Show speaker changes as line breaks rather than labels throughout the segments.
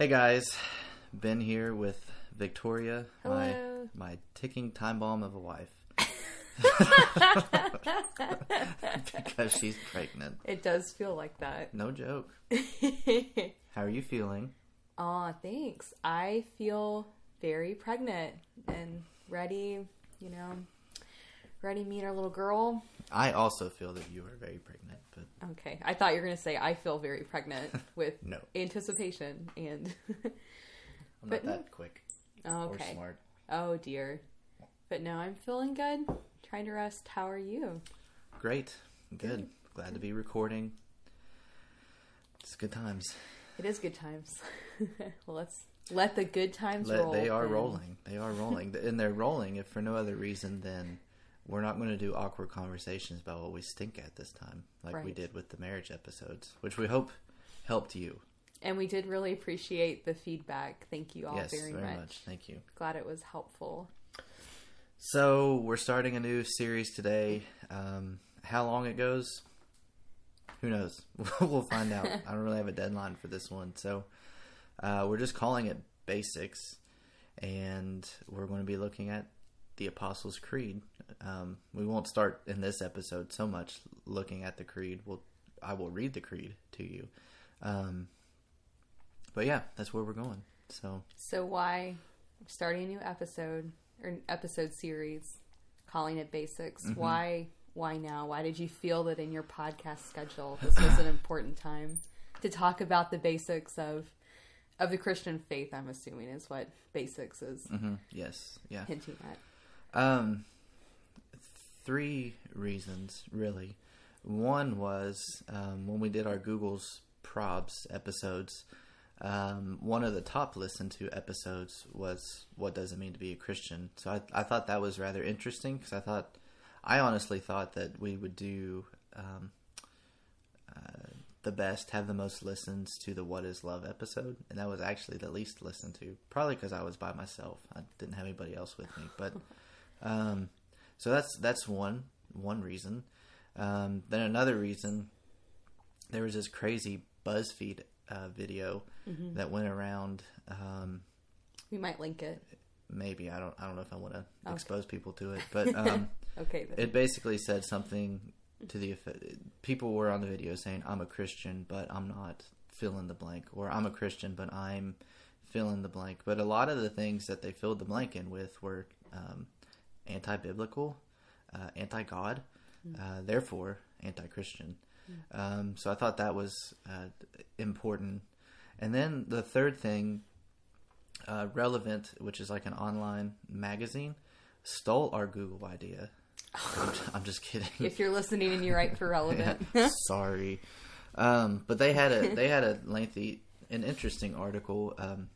Hey guys, Ben here with Victoria, my my ticking time bomb of a wife. because she's pregnant.
It does feel like that.
No joke. How are you feeling?
Aw, thanks. I feel very pregnant and ready, you know, ready meet our little girl.
I also feel that you are very pregnant, but
Okay. I thought you were going to say I feel very pregnant with
No.
anticipation and.
I'm
But-
not that quick
oh, okay.
smart.
Oh, dear. But no, I'm feeling good. Trying to rest. How are you?
Great. Good. Glad to be recording. It's good times.
It is good times. well, let's let the good times
Let-
roll.
they are
then.
rolling. They are rolling. and they're rolling if for no other reason than we're not going to do awkward conversations about what we stink at this time, like we did with the marriage episodes, which we hope helped you.
And we did really appreciate the feedback. Thank you all
yes,
very, much.
Thank you.
Glad it was helpful.
So we're starting a new series today. Um, how long it goes, who knows? we'll find out. I don't really have a deadline for this one, so uh, we're just calling it Basics, and we're going to be looking at the Apostles' Creed. Um, we won't start in this episode so much looking at the Creed. We'll I will read the Creed to you, um, but yeah, that's where we're going. So
So why starting a new episode or an episode series, calling it Basics?
Mm-hmm.
Why why now? Why did you feel that in your podcast schedule this was an important time to talk about the basics of of the Christian faith? I'm assuming is what basics is
mhm, yes, yeah.
hinting at.
Um, three reasons really. One was um, when we did our Google's probs episodes. Um, one of the top listened to episodes was "What Does It Mean to Be a Christian?" So I, I thought that was rather interesting because I thought, I honestly thought that we would do um, uh, the best, have the most listens to the "What Is Love" episode, and that was actually the least listened to. Probably because I was by myself; I didn't have anybody else with me. But um, so that's that's one one reason. Um, then another reason, there was this crazy BuzzFeed uh, video that went around. Um,
We might link it.
maybe I don't I don't know if I want to
Okay.
expose people to it, but um,
Okay. Then.
it basically said something to the effect. People were on the video saying, "I'm a Christian, but I'm not fill in the blank," or "I'm a Christian, but I'm fill in the blank." But a lot of the things that they filled the blank in with were um, anti-biblical, uh, anti-God, uh, therefore anti-Christian. Um, so I thought that was uh, important. And then the third thing, uh, relevant, which is like an online magazine, stole our Google idea. I'm, just kidding.
if you're listening and you write for relevant.
Sorry, um, but they had a they had a lengthy and interesting article. Um,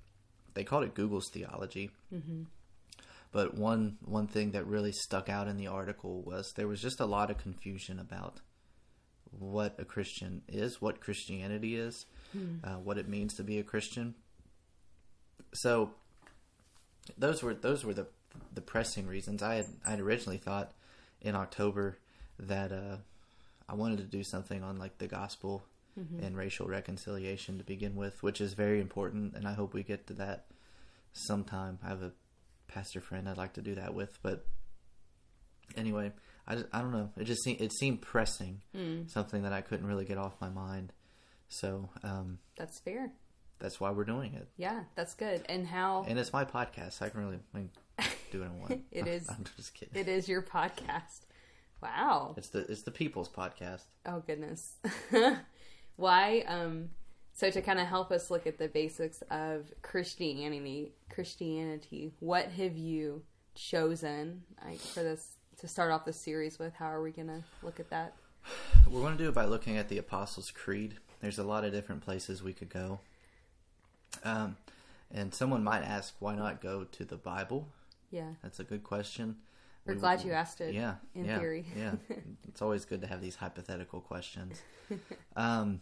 they called it Google's theology. Mm-hmm. But one one thing that really stuck out in the article was there was just a lot of confusion about what a Christian is, what Christianity is, uh, what it means to be a Christian. So those were those were the the pressing reasons. I had I had originally thought in October that uh, I wanted to do something on like the gospel and racial reconciliation to begin with, which is very important, and I hope we get to that sometime. I have a pastor friend I'd like to do that with, but anyway, I, just- I don't know. It just seemed it seemed pressing, something that I couldn't really get off my mind. So um,
That's fair.
that's why we're doing it,
Yeah, that's good. And how
and it's my podcast. So I can really I mean, do what I want.
It is.
I'm just kidding.
it is your podcast. Wow.
It's the it's the people's podcast.
Oh goodness. Why um so to kind of help us look at the basics of Christianity, Christianity, what have you chosen like for this to start off the series with? How are we going to look at that?
We're going to do it by looking at the Apostles' Creed. There's a lot of different places we could go. Um, and someone might ask, why not go to the Bible?
Yeah.
That's a good question.
We're
We-
glad you asked it.
Yeah,
in
yeah,
theory.
yeah. It's always good to have these hypothetical questions. Um,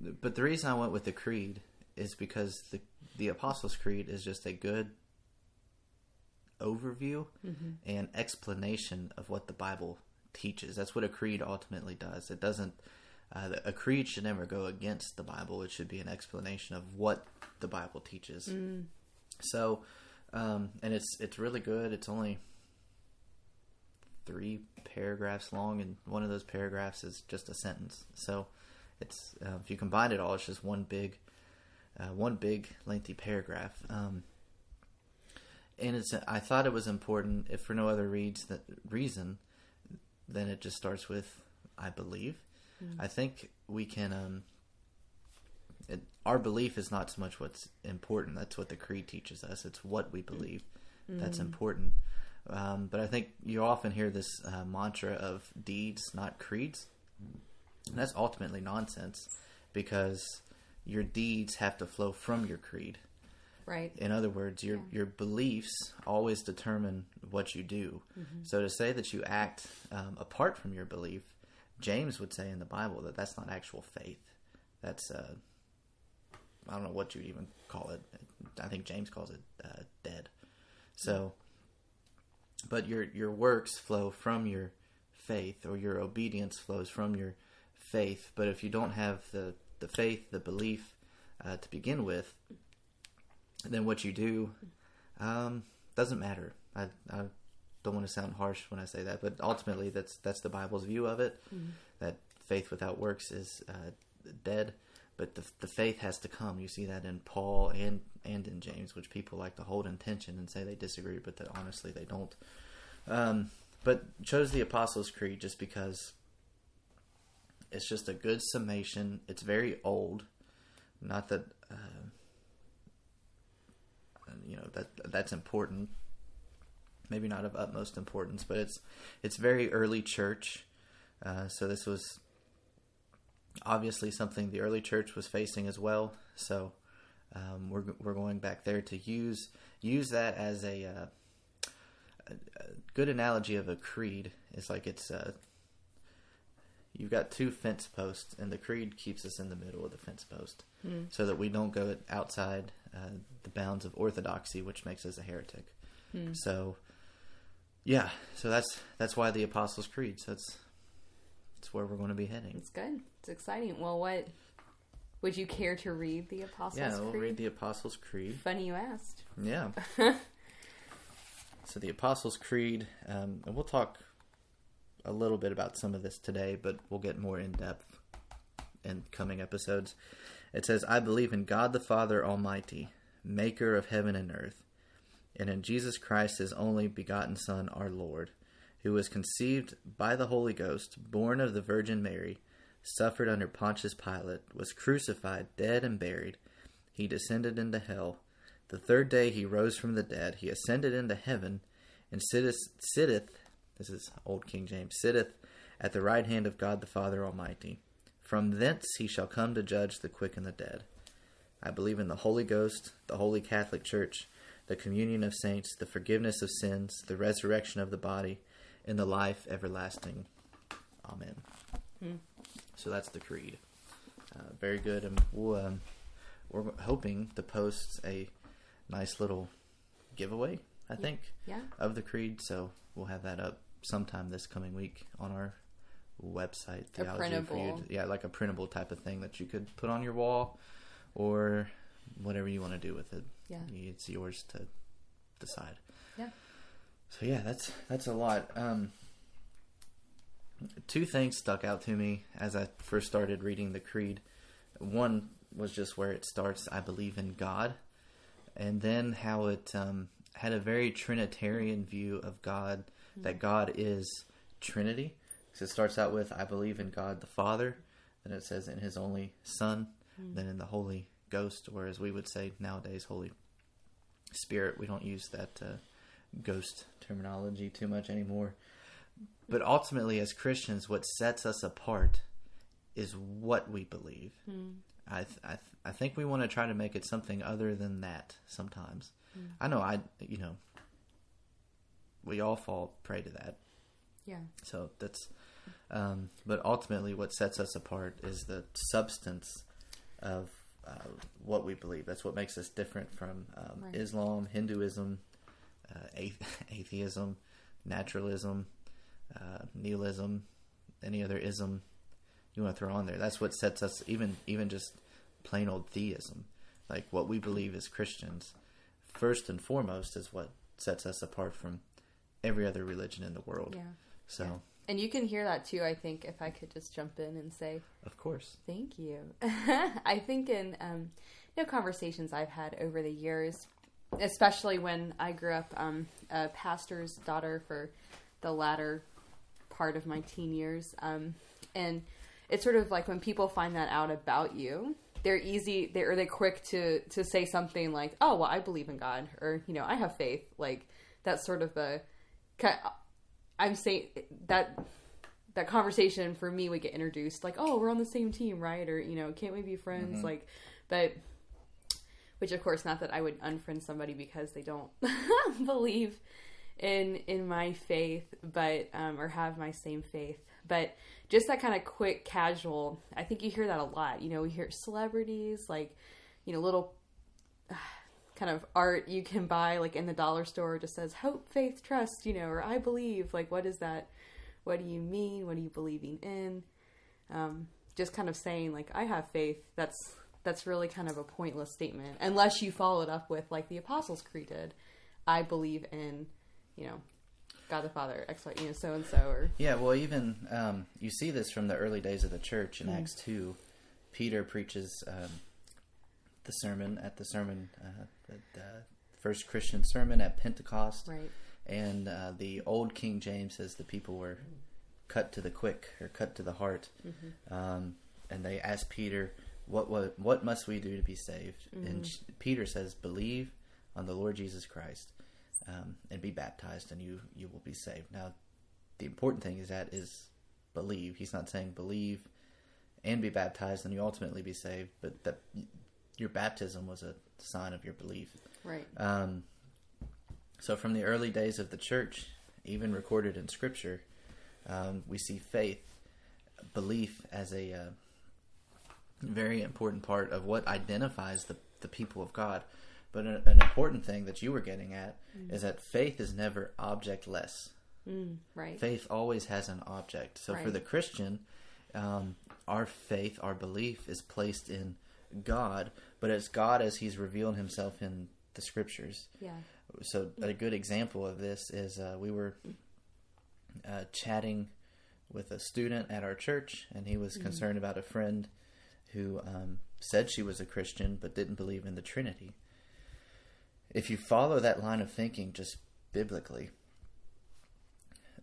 but the reason I went with the Creed is because the the Apostles' Creed is just a good overview
Mm-hmm.
and explanation of what the Bible teaches. That's what a creed ultimately does. It doesn't uh, a creed should never go against the Bible. It should be an explanation of what the Bible teaches. So, um, and it's it's really good. It's only three paragraphs long, and one of those paragraphs is just a sentence. So, it's uh, if you combine it all, it's just one big, uh, one big lengthy paragraph. Um, and it's I thought it was important, if for no other reads that reason, then it just starts with I believe. I think we can. Um, it, our belief is not so much what's important. That's what the creed teaches us. It's what we believe that's important. Um, but I think you often hear this uh, mantra of deeds, not creeds. And that's ultimately nonsense because your deeds have to flow from your creed.
Right.
In other words, your your beliefs always determine what you do. So to say that you act um, apart from your belief, James would say in the Bible that that's not actual faith. That's uh, I don't know what you'd even call it. I think James calls it uh, dead. So, but your your works flow from your faith, or your obedience flows from your faith. But if you don't have the the faith, the belief uh, to begin with, then what you do um, doesn't matter. I, I don't want to sound harsh when I say that, but ultimately that's that's the Bible's view of it. That faith without works is uh, dead, but the the faith has to come. You see that in Paul and and in James, which people like to hold in tension and say they disagree, but that honestly they don't. Um, but chose the Apostles' Creed just because it's just a good summation. It's very old. Not that uh, you know that that's important. Maybe not of utmost importance, but it's it's very early church. Uh, so this was obviously something the early church was facing as well. So um, we're we're going back there to use use that as a, uh, a, good analogy of a creed. It's like it's uh, you've got two fence posts, and the creed keeps us in the middle of the fence post, so that we don't go outside uh, the bounds of orthodoxy, which makes us a heretic. So, yeah, so that's that's why the Apostles' Creed. So that's that's where we're going to be heading.
It's good. It's exciting. Well, what would you care to read the Apostles'
Yeah, we'll
Creed?
read the Apostles' Creed.
Funny you asked.
Yeah. so the Apostles' Creed, um, and we'll talk a little bit about some of this today, but we'll get more in depth in coming episodes. It says, I believe in God the Father Almighty, maker of heaven and earth, and in Jesus Christ, his only begotten Son, our Lord, who was conceived by the Holy Ghost, born of the Virgin Mary, suffered under Pontius Pilate, was crucified, dead, and buried. He descended into hell. The third day he rose from the dead. He ascended into heaven, and sitteth, sitteth this is Old King James, sitteth at the right hand of God the Father Almighty. From thence he shall come to judge the quick and the dead. I believe in the Holy Ghost, the Holy Catholic Church, the communion of saints, the forgiveness of sins, the resurrection of the body, and the life everlasting. Amen. So that's the creed. Uh, very good, and we'll, um, we're hoping to post a nice little giveaway. I think
Yeah.
of the creed, so we'll have that up sometime this coming week on our website.
A
for you to, yeah, like a printable type of thing that you could put on your wall, or whatever you want to do with it.
Yeah.
it's yours to decide.
Yeah.
So yeah, that's that's a lot. Um, two things stuck out to me as I first started reading the creed. One was just where it starts. I believe in God, and then how it um, had a very Trinitarian view of God. That mm-hmm. God is Trinity. So it starts out with I believe in God the Father. Then it says in His only Son. Mm. Then in the Holy Ghost, or as we would say nowadays, Holy Spirit. We don't use that uh, ghost terminology too much anymore. But ultimately, as Christians, what sets us apart is what we believe. Mm. I th- I, th- I think we want to try to make it something other than that sometimes. Mm. I know I you know we all fall prey to that.
Yeah.
So that's um, but ultimately what sets us apart is the substance of uh, what we believe. That's what makes us different from um,
Right.
Islam, Hinduism, uh, ath- atheism, naturalism, uh, nihilism, any other ism you want to throw on there. That's what sets us even even just plain old theism, like what we believe as Christians. First and foremost is what sets us apart from every other religion in the world.
Yeah.
So,
And you can hear that too, I think, if I could just jump in and say,
of course.
Thank you. I think in um, you know conversations I've had over the years, especially when I grew up um, a pastor's daughter for the latter part of my teen years, um, and it's sort of like when people find that out about you, they're easy, they or they're quick to to say something like, "Oh, well, I believe in God," or you know, "I have faith." Like that's sort of a. I'm saying that that conversation for me would get introduced like oh we're on the same team right? Or you know can't we be friends? Like but which of course not that i would unfriend somebody because they don't believe in in my faith but um or have my same faith. But just that kind of quick casual i think you hear that a lot. You know we hear celebrities like you know little kind of art you can buy like in the dollar store just says hope faith trust you know or i believe. Like what is that? What do you mean? What are you believing in? Um, just kind of saying like i have faith. That's that's really kind of a pointless statement unless you follow it up with like the apostles creed did i believe in you know god the father x y you know so and so or
Yeah, well, even um, you see this from the early days of the church in Acts two. Peter preaches um, the sermon at the sermon, uh, the, the first Christian sermon at Pentecost,
right
and uh, the old King James says the people were cut to the quick or cut to the heart, um, and they asked Peter, "What what what must we do to be saved?" And sh- Peter says, "Believe on the Lord Jesus Christ, um, and be baptized, and you you will be saved." Now, the important thing is that is believe. He's not saying believe and be baptized, and you ultimately be saved, but that your baptism was a sign of your belief.
right
Um, so, from the early days of the church, even recorded in Scripture, um, we see faith, belief as a uh, very important part of what identifies the, the people of God. But an, an important thing that you were getting at is that faith is never objectless.
mm, right
Faith always has an object. So, for the Christian, um, our faith, our belief is placed in God, but it's God as He's revealed Himself in the Scriptures
yeah
so a good example of this is uh, we were uh, chatting with a student at our church, and he was concerned about a friend who um, said she was a Christian but didn't believe in the Trinity. If you follow that line of thinking just biblically,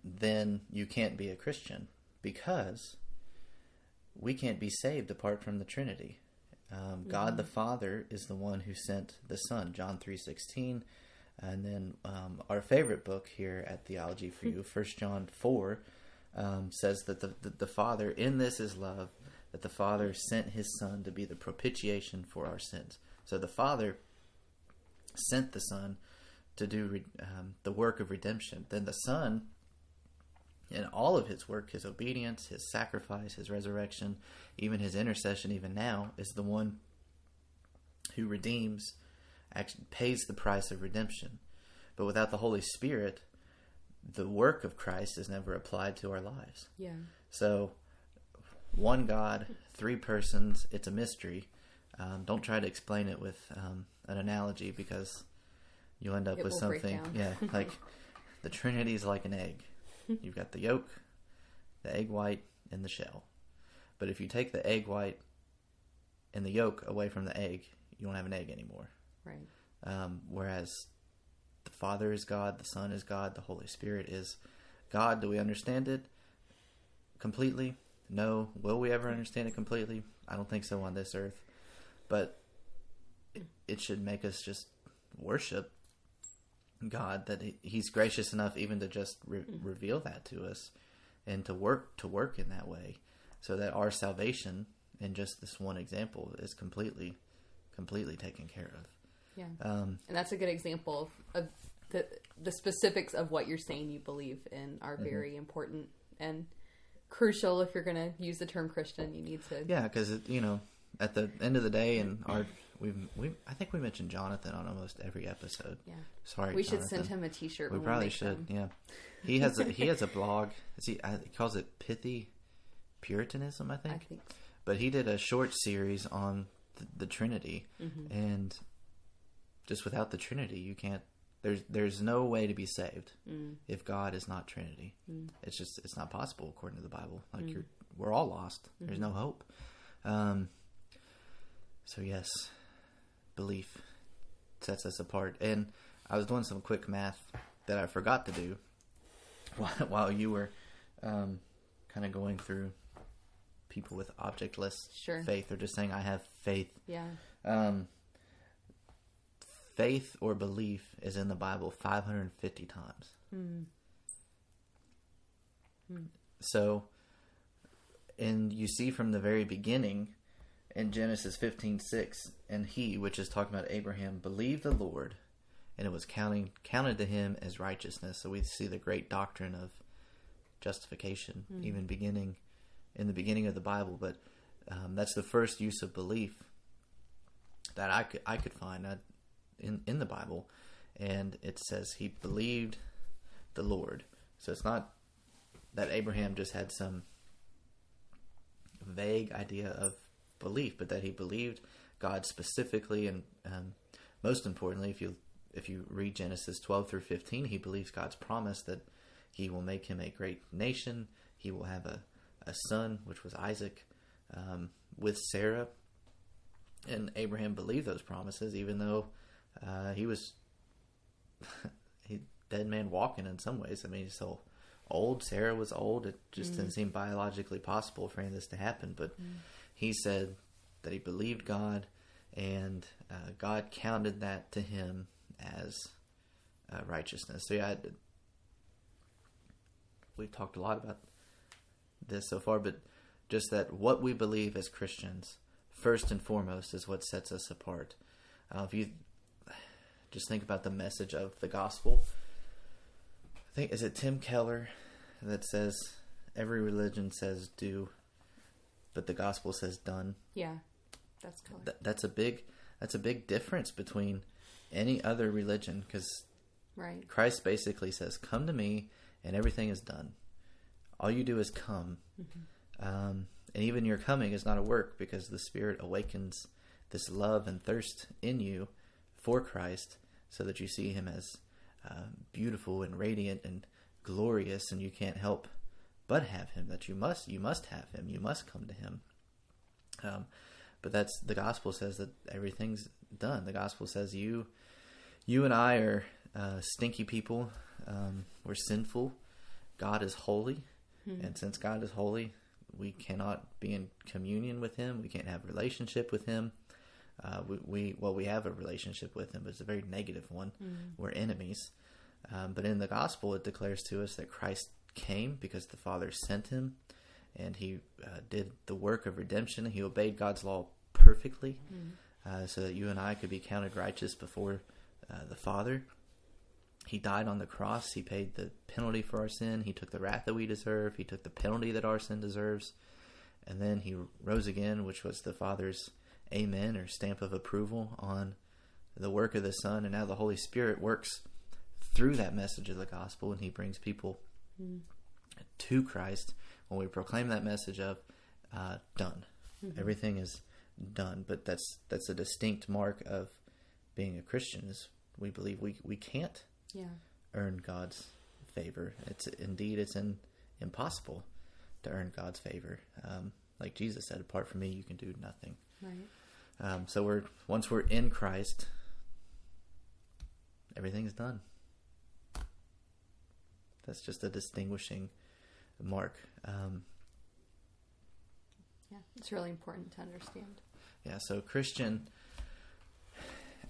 then you can't be a Christian because we can't be saved apart from the Trinity. Um, God the Father is the one who sent the Son, John three sixteen, and then um, our favorite book here at Theology for You, First John four, um, says that the, the the Father in this is love, that the Father sent His Son to be the propitiation for our sins. So the Father sent the Son to do re- um, the work of redemption. Then the Son in all of his work, his obedience, his sacrifice, his resurrection, even his intercession, even now, is the one who redeems, actually pays the price of redemption. But without the Holy Spirit, the work of Christ is never applied to our lives.
yeah
So, one God, three persons, it's a mystery. Um, don't try to explain it with um, an analogy because you'll end up
It
with something. Yeah, like the Trinity is like an egg. You've got the yolk, the egg white, and the shell. But if you take the egg white and the yolk away from the egg, you don't have an egg anymore.
right
Um, whereas the Father is God, the Son is God, the Holy Spirit is God. Do we understand it completely? No. Will we ever understand it completely? I don't think so on this earth. But it, it should make us just worship God that He's gracious enough even to just re- reveal that to us and to work to work in that way, so that our salvation, in just this one example, is completely completely taken care of.
yeah
Um,
and that's a good example of, of the the specifics of what you're saying you believe in are
Mm-hmm.
very important and crucial if you're going to use the term christian you need to
yeah, because you know, at the end of the day, and our we we I think we mentioned Jonathan on almost every episode.
yeah
Sorry,
we should
Jonathan.
send him a t-shirt
We probably should.
them.
Yeah, he has a he has a blog. Is he, he calls it pithy Puritanism, I think.
I think.
But he did a short series on the, the Trinity, mm-hmm. and just without the Trinity, you can't. There's there's no way to be saved mm. if God is not Trinity. Mm. It's just it's not possible according to the Bible. Like mm. you're we're all lost. There's mm-hmm. no hope. Um. So yes, belief sets us apart. And I was doing some quick math that I forgot to do while, while you were um, kind of going through people with objectless
Sure.
faith or just saying I have faith.
Yeah.
Um, faith or belief is in the Bible 550 times. So, and you see from the very beginning in Genesis 15 6, and he, which is talking about Abraham, believed the Lord, and it was counting counted to him as righteousness. So we see the great doctrine of justification, even beginning in the beginning of the Bible. But um, that's the first use of belief that I could I could find uh, in in the Bible, and it says he believed the Lord. So it's not that Abraham just had some vague idea of belief, but that he believed God specifically, and um, most importantly, if you if you read Genesis twelve through fifteen, he believes God's promise that he will make him a great nation. He will have a a son, which was Isaac, um, with Sarah, and Abraham believed those promises, even though uh, he was he dead man walking in some ways. I mean, he's so old. Sarah was old. It just didn't seem biologically possible for any of this to happen. But he said that he believed God, and uh, God counted that to him as uh, righteousness. So yeah, we've talked a lot about this so far, but just that what we believe as Christians, first and foremost, is what sets us apart. Uh, if you just think about the message of the gospel, I think is it Tim Keller that says every religion says do, but the gospel says done.
Yeah. That's Keller.
Th- that's a big that's a big difference between any other religion because
right.
Christ basically says, "Come to me, and everything is done. All you do is come, um, and even your coming is not a work because the Spirit awakens this love and thirst in you for Christ, so that you see Him as uh, beautiful and radiant and glorious, and you can't help but have Him. That you must, you must have Him. You must come to Him. Um, but that's the gospel says that everything's done. The gospel says you, you and I are uh, stinky people. Um, we're sinful. God is holy, and since God is holy, we cannot be in communion with Him. We can't have a relationship with Him. Uh, we, we well, we have a relationship with Him, but it's a very negative one. We're enemies. Um, but in the gospel, it declares to us that Christ came because the Father sent Him, and He uh, did the work of redemption. He obeyed God's law perfectly, uh, so that you and I could be counted righteous before uh, the Father. He died on the cross. He paid the penalty for our sin. He took the wrath that we deserve. He took the penalty that our sin deserves. And then he rose again, which was the Father's amen or stamp of approval on the work of the Son. And now the Holy Spirit works through that message of the gospel and he brings people to Christ when we proclaim that message of uh, done. Everything is done. But that's that's a distinct mark of being a Christian is we believe we, we can't
Yeah.
earn God's favor. It's indeed it's in, impossible to earn God's favor. Um, like Jesus said, apart from me, you can do nothing.
Right.
Um, so we're once we're in Christ, everything's done. That's just a distinguishing mark. Um,
Yeah. It's really important to understand.
Yeah, so Christian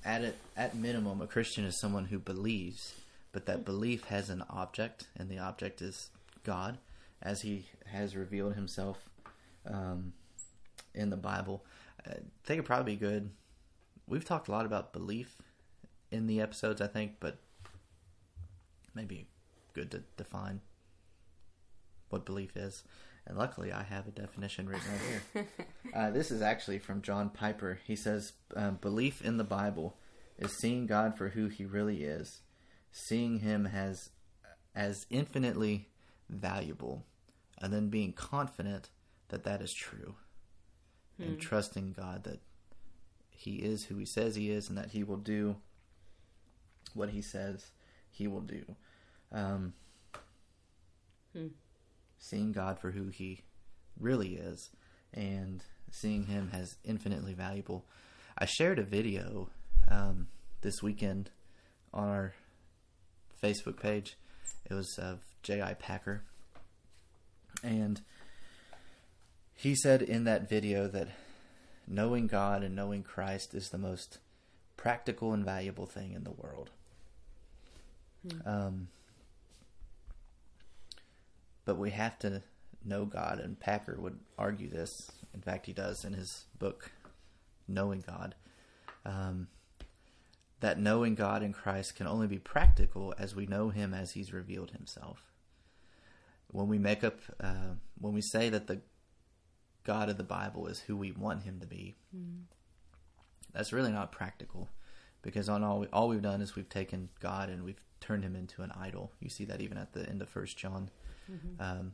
at it at minimum, a Christian is someone who believes, but that belief has an object, and the object is God, as He has revealed Himself um, in the Bible. I think it'd probably be good. We've talked a lot about belief in the episodes, I think, but maybe good to define what belief is. And luckily, I have a definition written right here. Uh, this is actually from John Piper. He says, um, Belief in the Bible is seeing God for who he really is, seeing him as, as infinitely valuable, and then being confident that that is true, and trusting God that He is who He says He is, and that He will do what He says He will do. Um, Seeing God for who He really is, and seeing Him as infinitely valuable. I shared a video um, this weekend on our Facebook page. It was of J.I. Packer. And he said in that video that knowing God and knowing Christ is the most practical and valuable thing in the world. Um, but we have to know God, and Packer would argue this. In fact, he does in his book, Knowing God. Um, that knowing God in Christ can only be practical as we know Him as He's revealed Himself. When we make up, uh, when we say that the God of the Bible is who we want Him to be, that's really not practical, because on all we, all we've done is we've taken God and we've turned Him into an idol. You see that even at the end of First John um,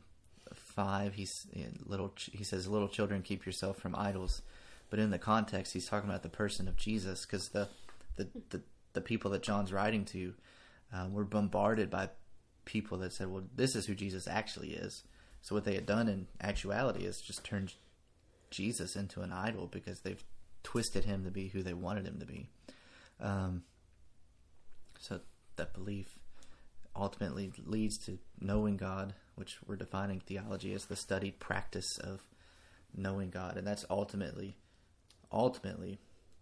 five. He's little. He says, "Little children, keep yourself from idols." But in the context, he's talking about the person of Jesus, because the the, the the people that John's writing to um, were bombarded by people that said, "Well, this is who Jesus actually is." So what they had done in actuality is just turned Jesus into an idol because they've twisted him to be who they wanted him to be. Um, so that belief ultimately leads to knowing God, which we're defining theology as the studied practice of knowing God, and that's ultimately, ultimately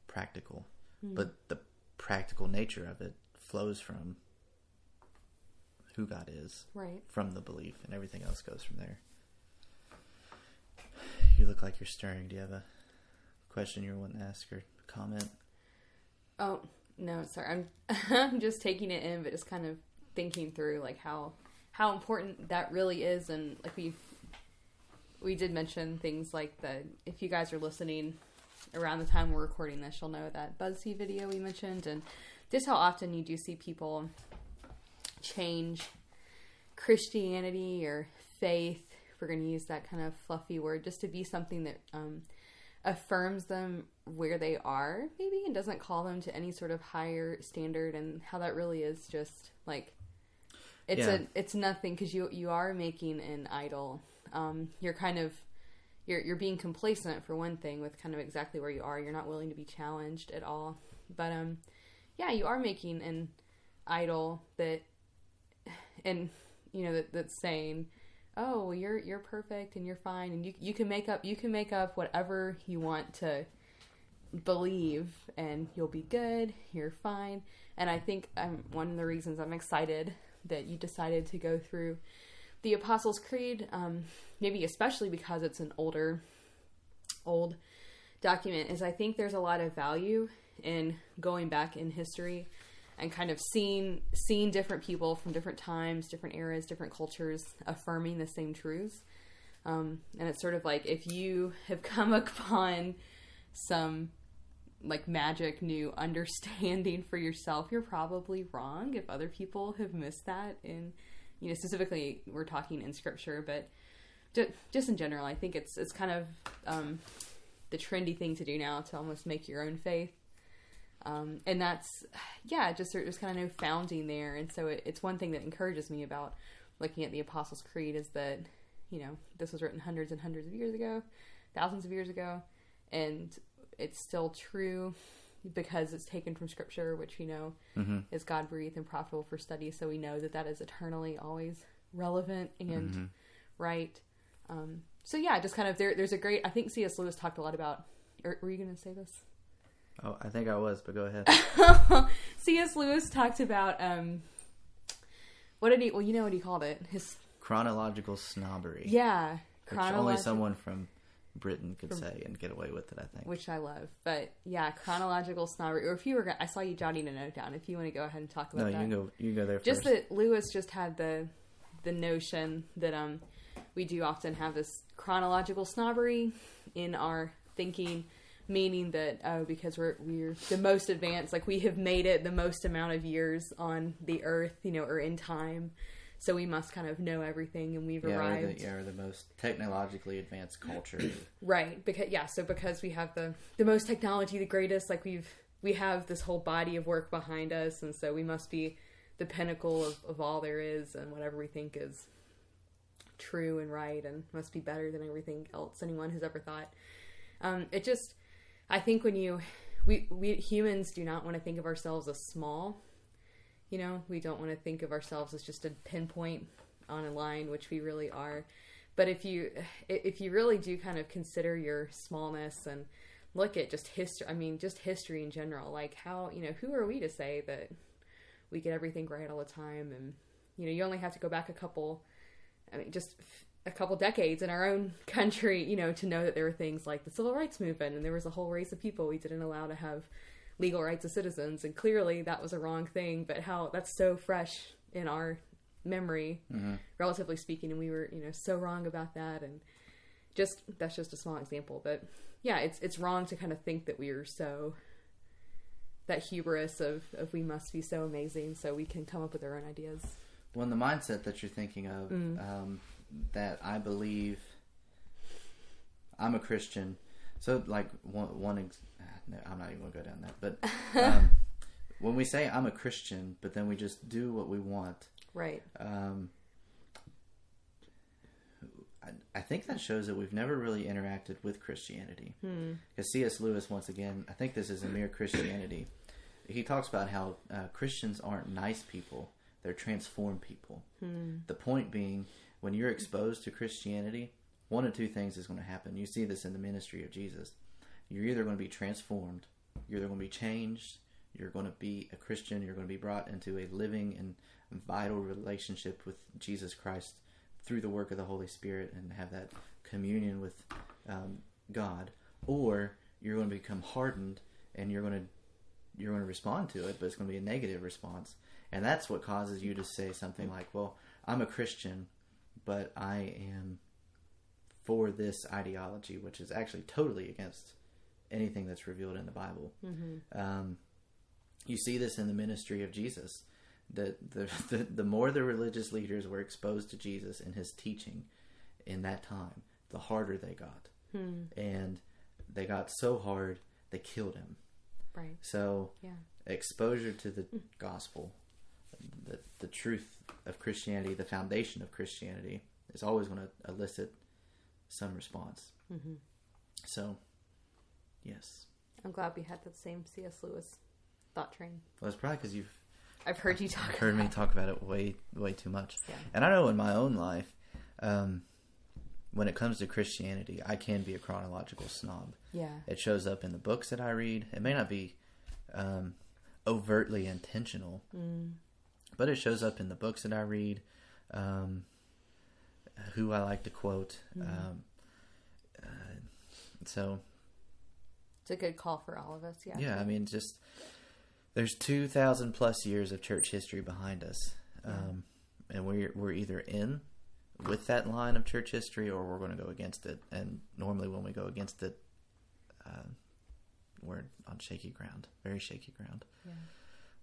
practical. Hmm. But the practical nature of it flows from who God is,
Right.
from the belief, and everything else goes from there. You look like you're stirring. Do you have a question you want to ask or comment?
Oh no, sorry. I'm I'm just taking it in, but just kind of thinking through like how how important that really is, and like we we did mention things like the if you guys are listening around the time we're recording this, you'll know that BuzzFeed video we mentioned, and just how often you do see people change Christianity or faith. We're going to use that kind of fluffy word, just to be something that um, affirms them where they are, maybe, and doesn't call them to any sort of higher standard, and how that really is just like it's
Yeah.
a it's nothing because you you are making an idol. Um, you're kind of you're you're being complacent for one thing with kind of exactly where you are. You're not willing to be challenged at all. But um, yeah, you are making an idol that, and you know that that's saying, oh, you're you're perfect and you're fine, and you you can make up you can make up whatever you want to believe, and you'll be good. You're fine. And I think um, one of the reasons I'm excited that you decided to go through the Apostles' Creed, um, maybe especially because it's an older, old document, is I think there's a lot of value in going back in history and kind of seeing seeing different people from different times, different eras, different cultures affirming the same truths. Um, and it's sort of like if you have come upon some like magic new understanding for yourself, you're probably wrong. If other people have missed that in you know specifically we're talking in scripture but just in general i think it's it's kind of um, the trendy thing to do now to almost make your own faith um, and that's yeah just there's kind of no founding there and so it, it's one thing that encourages me about looking at the apostles creed is that you know this was written hundreds and hundreds of years ago thousands of years ago and it's still true because it's taken from scripture which we know
Mm-hmm.
is God breathed and profitable for study. So we know that that is eternally always relevant and right. Um, so yeah, just kind of there. There's a great. I think C.S. Lewis talked a lot about. Or, were you going to say this?
Oh, I think I was, but go ahead.
C.S. Lewis talked about um, what did he? Well, you know what he called it. His
Chronological snobbery.
yeah,
Which only someone from Britain could say and get away with it, I think.
which I love. But yeah, chronological snobbery. Or if you were, I saw you jotting a note down. If you want to go ahead and talk about
no, you
that.
can go. You can go there
just
first.
that Lewis just had the the notion that um we do often have this chronological snobbery in our thinking, meaning that oh because we're we're the most advanced, like we have made it the most amount of years on the earth, you know, or in time. So we must kind of know everything, and we've
Yeah, we're
arrived.
the, yeah, we're the most technologically advanced culture.
right because yeah so because we have the the most technology the greatest like we've we have this whole body of work behind us and so we must be the pinnacle of, of all there is and whatever we think is true and right and must be better than everything else anyone has ever thought. Um, it just i think when you we, we humans do not want to think of ourselves as small you know we don't want to think of ourselves as just a pinpoint on a line which we really are. But if you if you really do kind of consider your smallness and look at just history i mean just history in general like how you know who are we to say that we get everything right all the time? And you know you only have to go back a couple i mean just a couple decades in our own country you know to know that there were things like the civil rights movement and there was a whole race of people we didn't allow to have legal rights of citizens and clearly that was a wrong thing but how that's so fresh in our memory relatively speaking and we were you know so wrong about that and just that's just a small example but yeah it's it's wrong to kind of think that we are so that hubris of of we must be so amazing so we can come up with our own ideas
Well, in the mindset that you're thinking of, um, that I believe I'm a Christian. So, like one, one ex- ah, no, I'm not even gonna go down that. But um, when we say I'm a Christian, but then we just do what we want,
right
um, I, I think that shows that we've never really interacted with Christianity. Because C.S. Lewis, once again, I think this is a mere Christianity. He talks about how uh, Christians aren't nice people; they're transformed people. The point being, when you're exposed to Christianity, one of two things is going to happen. You see this in the ministry of Jesus. You're either going to be transformed, you're either going to be changed, you're going to be a Christian, you're going to be brought into a living and vital relationship with Jesus Christ through the work of the Holy Spirit and have that communion with um, God, or you're going to become hardened and you're going to you're going to respond to it, but it's going to be a negative response, and that's what causes you to say something like, "Well, I'm a Christian, but I am for this ideology, which is actually totally against anything that's revealed in the Bible." Mm-hmm. Um, you see this in the ministry of Jesus. That the, the the more the religious leaders were exposed to Jesus and his teaching in that time, the harder they got, hmm. and they got so hard they killed him.
right
So
yeah
exposure to the hmm. gospel, the the truth of Christianity, the foundation of Christianity, is always going to elicit some response.
Mm-hmm.
So, yes,
i'm glad we had that same cs lewis thought train
well, it's probably because you've
i've heard you talk
heard me talk about it way way too much,
Yeah.
and I know in my own life, um, when it comes to Christianity, I can be a chronological snob.
yeah
It shows up in the books that I read. It may not be um, overtly intentional, but it shows up in the books that I read. Um, who I like to quote. Um, uh, so
it's a good call for all of us yeah
yeah, I mean, just there's two thousand plus years of church history behind us, um, and we're we're either in with that line of church history or we're going to go against it. And normally, when we go against it, uh, we're on shaky ground, very shaky ground.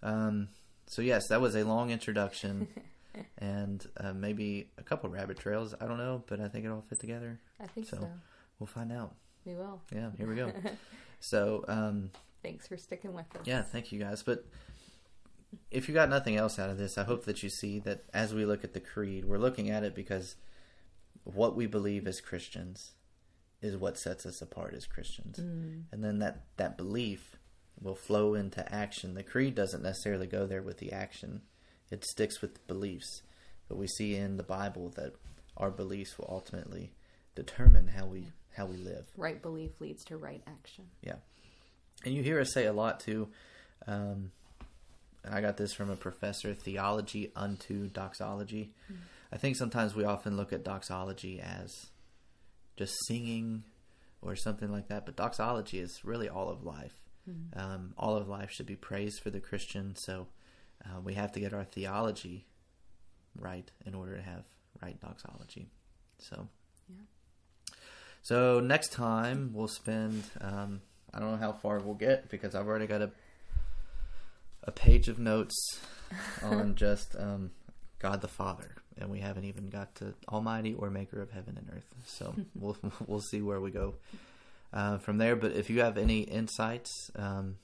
Um, so yes, that was a long introduction. And uh, maybe a couple rabbit trails. I don't know, but I think it all fit together.
i think
So-
so
We'll find out.
we will
Yeah, here we go. so, um,
thanks for sticking with us
yeah, thank you guys. But if you got nothing else out of this, I hope that you see that as we look at the creed, we're looking at it because what we believe as Christians is what sets us apart as Christians. And then that, that belief will flow into action. The creed doesn't necessarily go there with the action, it sticks with beliefs. But we see in the Bible that our beliefs will ultimately determine how we how we live.
right belief leads to right action
Yeah. And you hear us say a lot too. Um, and I got this from a professor theology unto doxology. I think sometimes we often look at doxology as just singing or something like that, but doxology is really all of life. Um, all of life should be praised for the Christian, so uh, we have to get our theology right in order to have right doxology. So,
Yeah.
so next time we'll spend. Um, I don't know how far we'll get because I've already got a a page of notes on just um, God the Father, and we haven't even got to Almighty or Maker of heaven and earth. So we'll we'll see where we go uh, from there. But if you have any insights, um,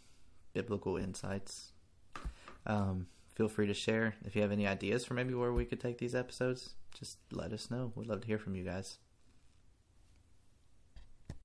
biblical insights, um, feel free to share. If you have any ideas for maybe where we could take these episodes, just let us know. We'd love to hear from you guys.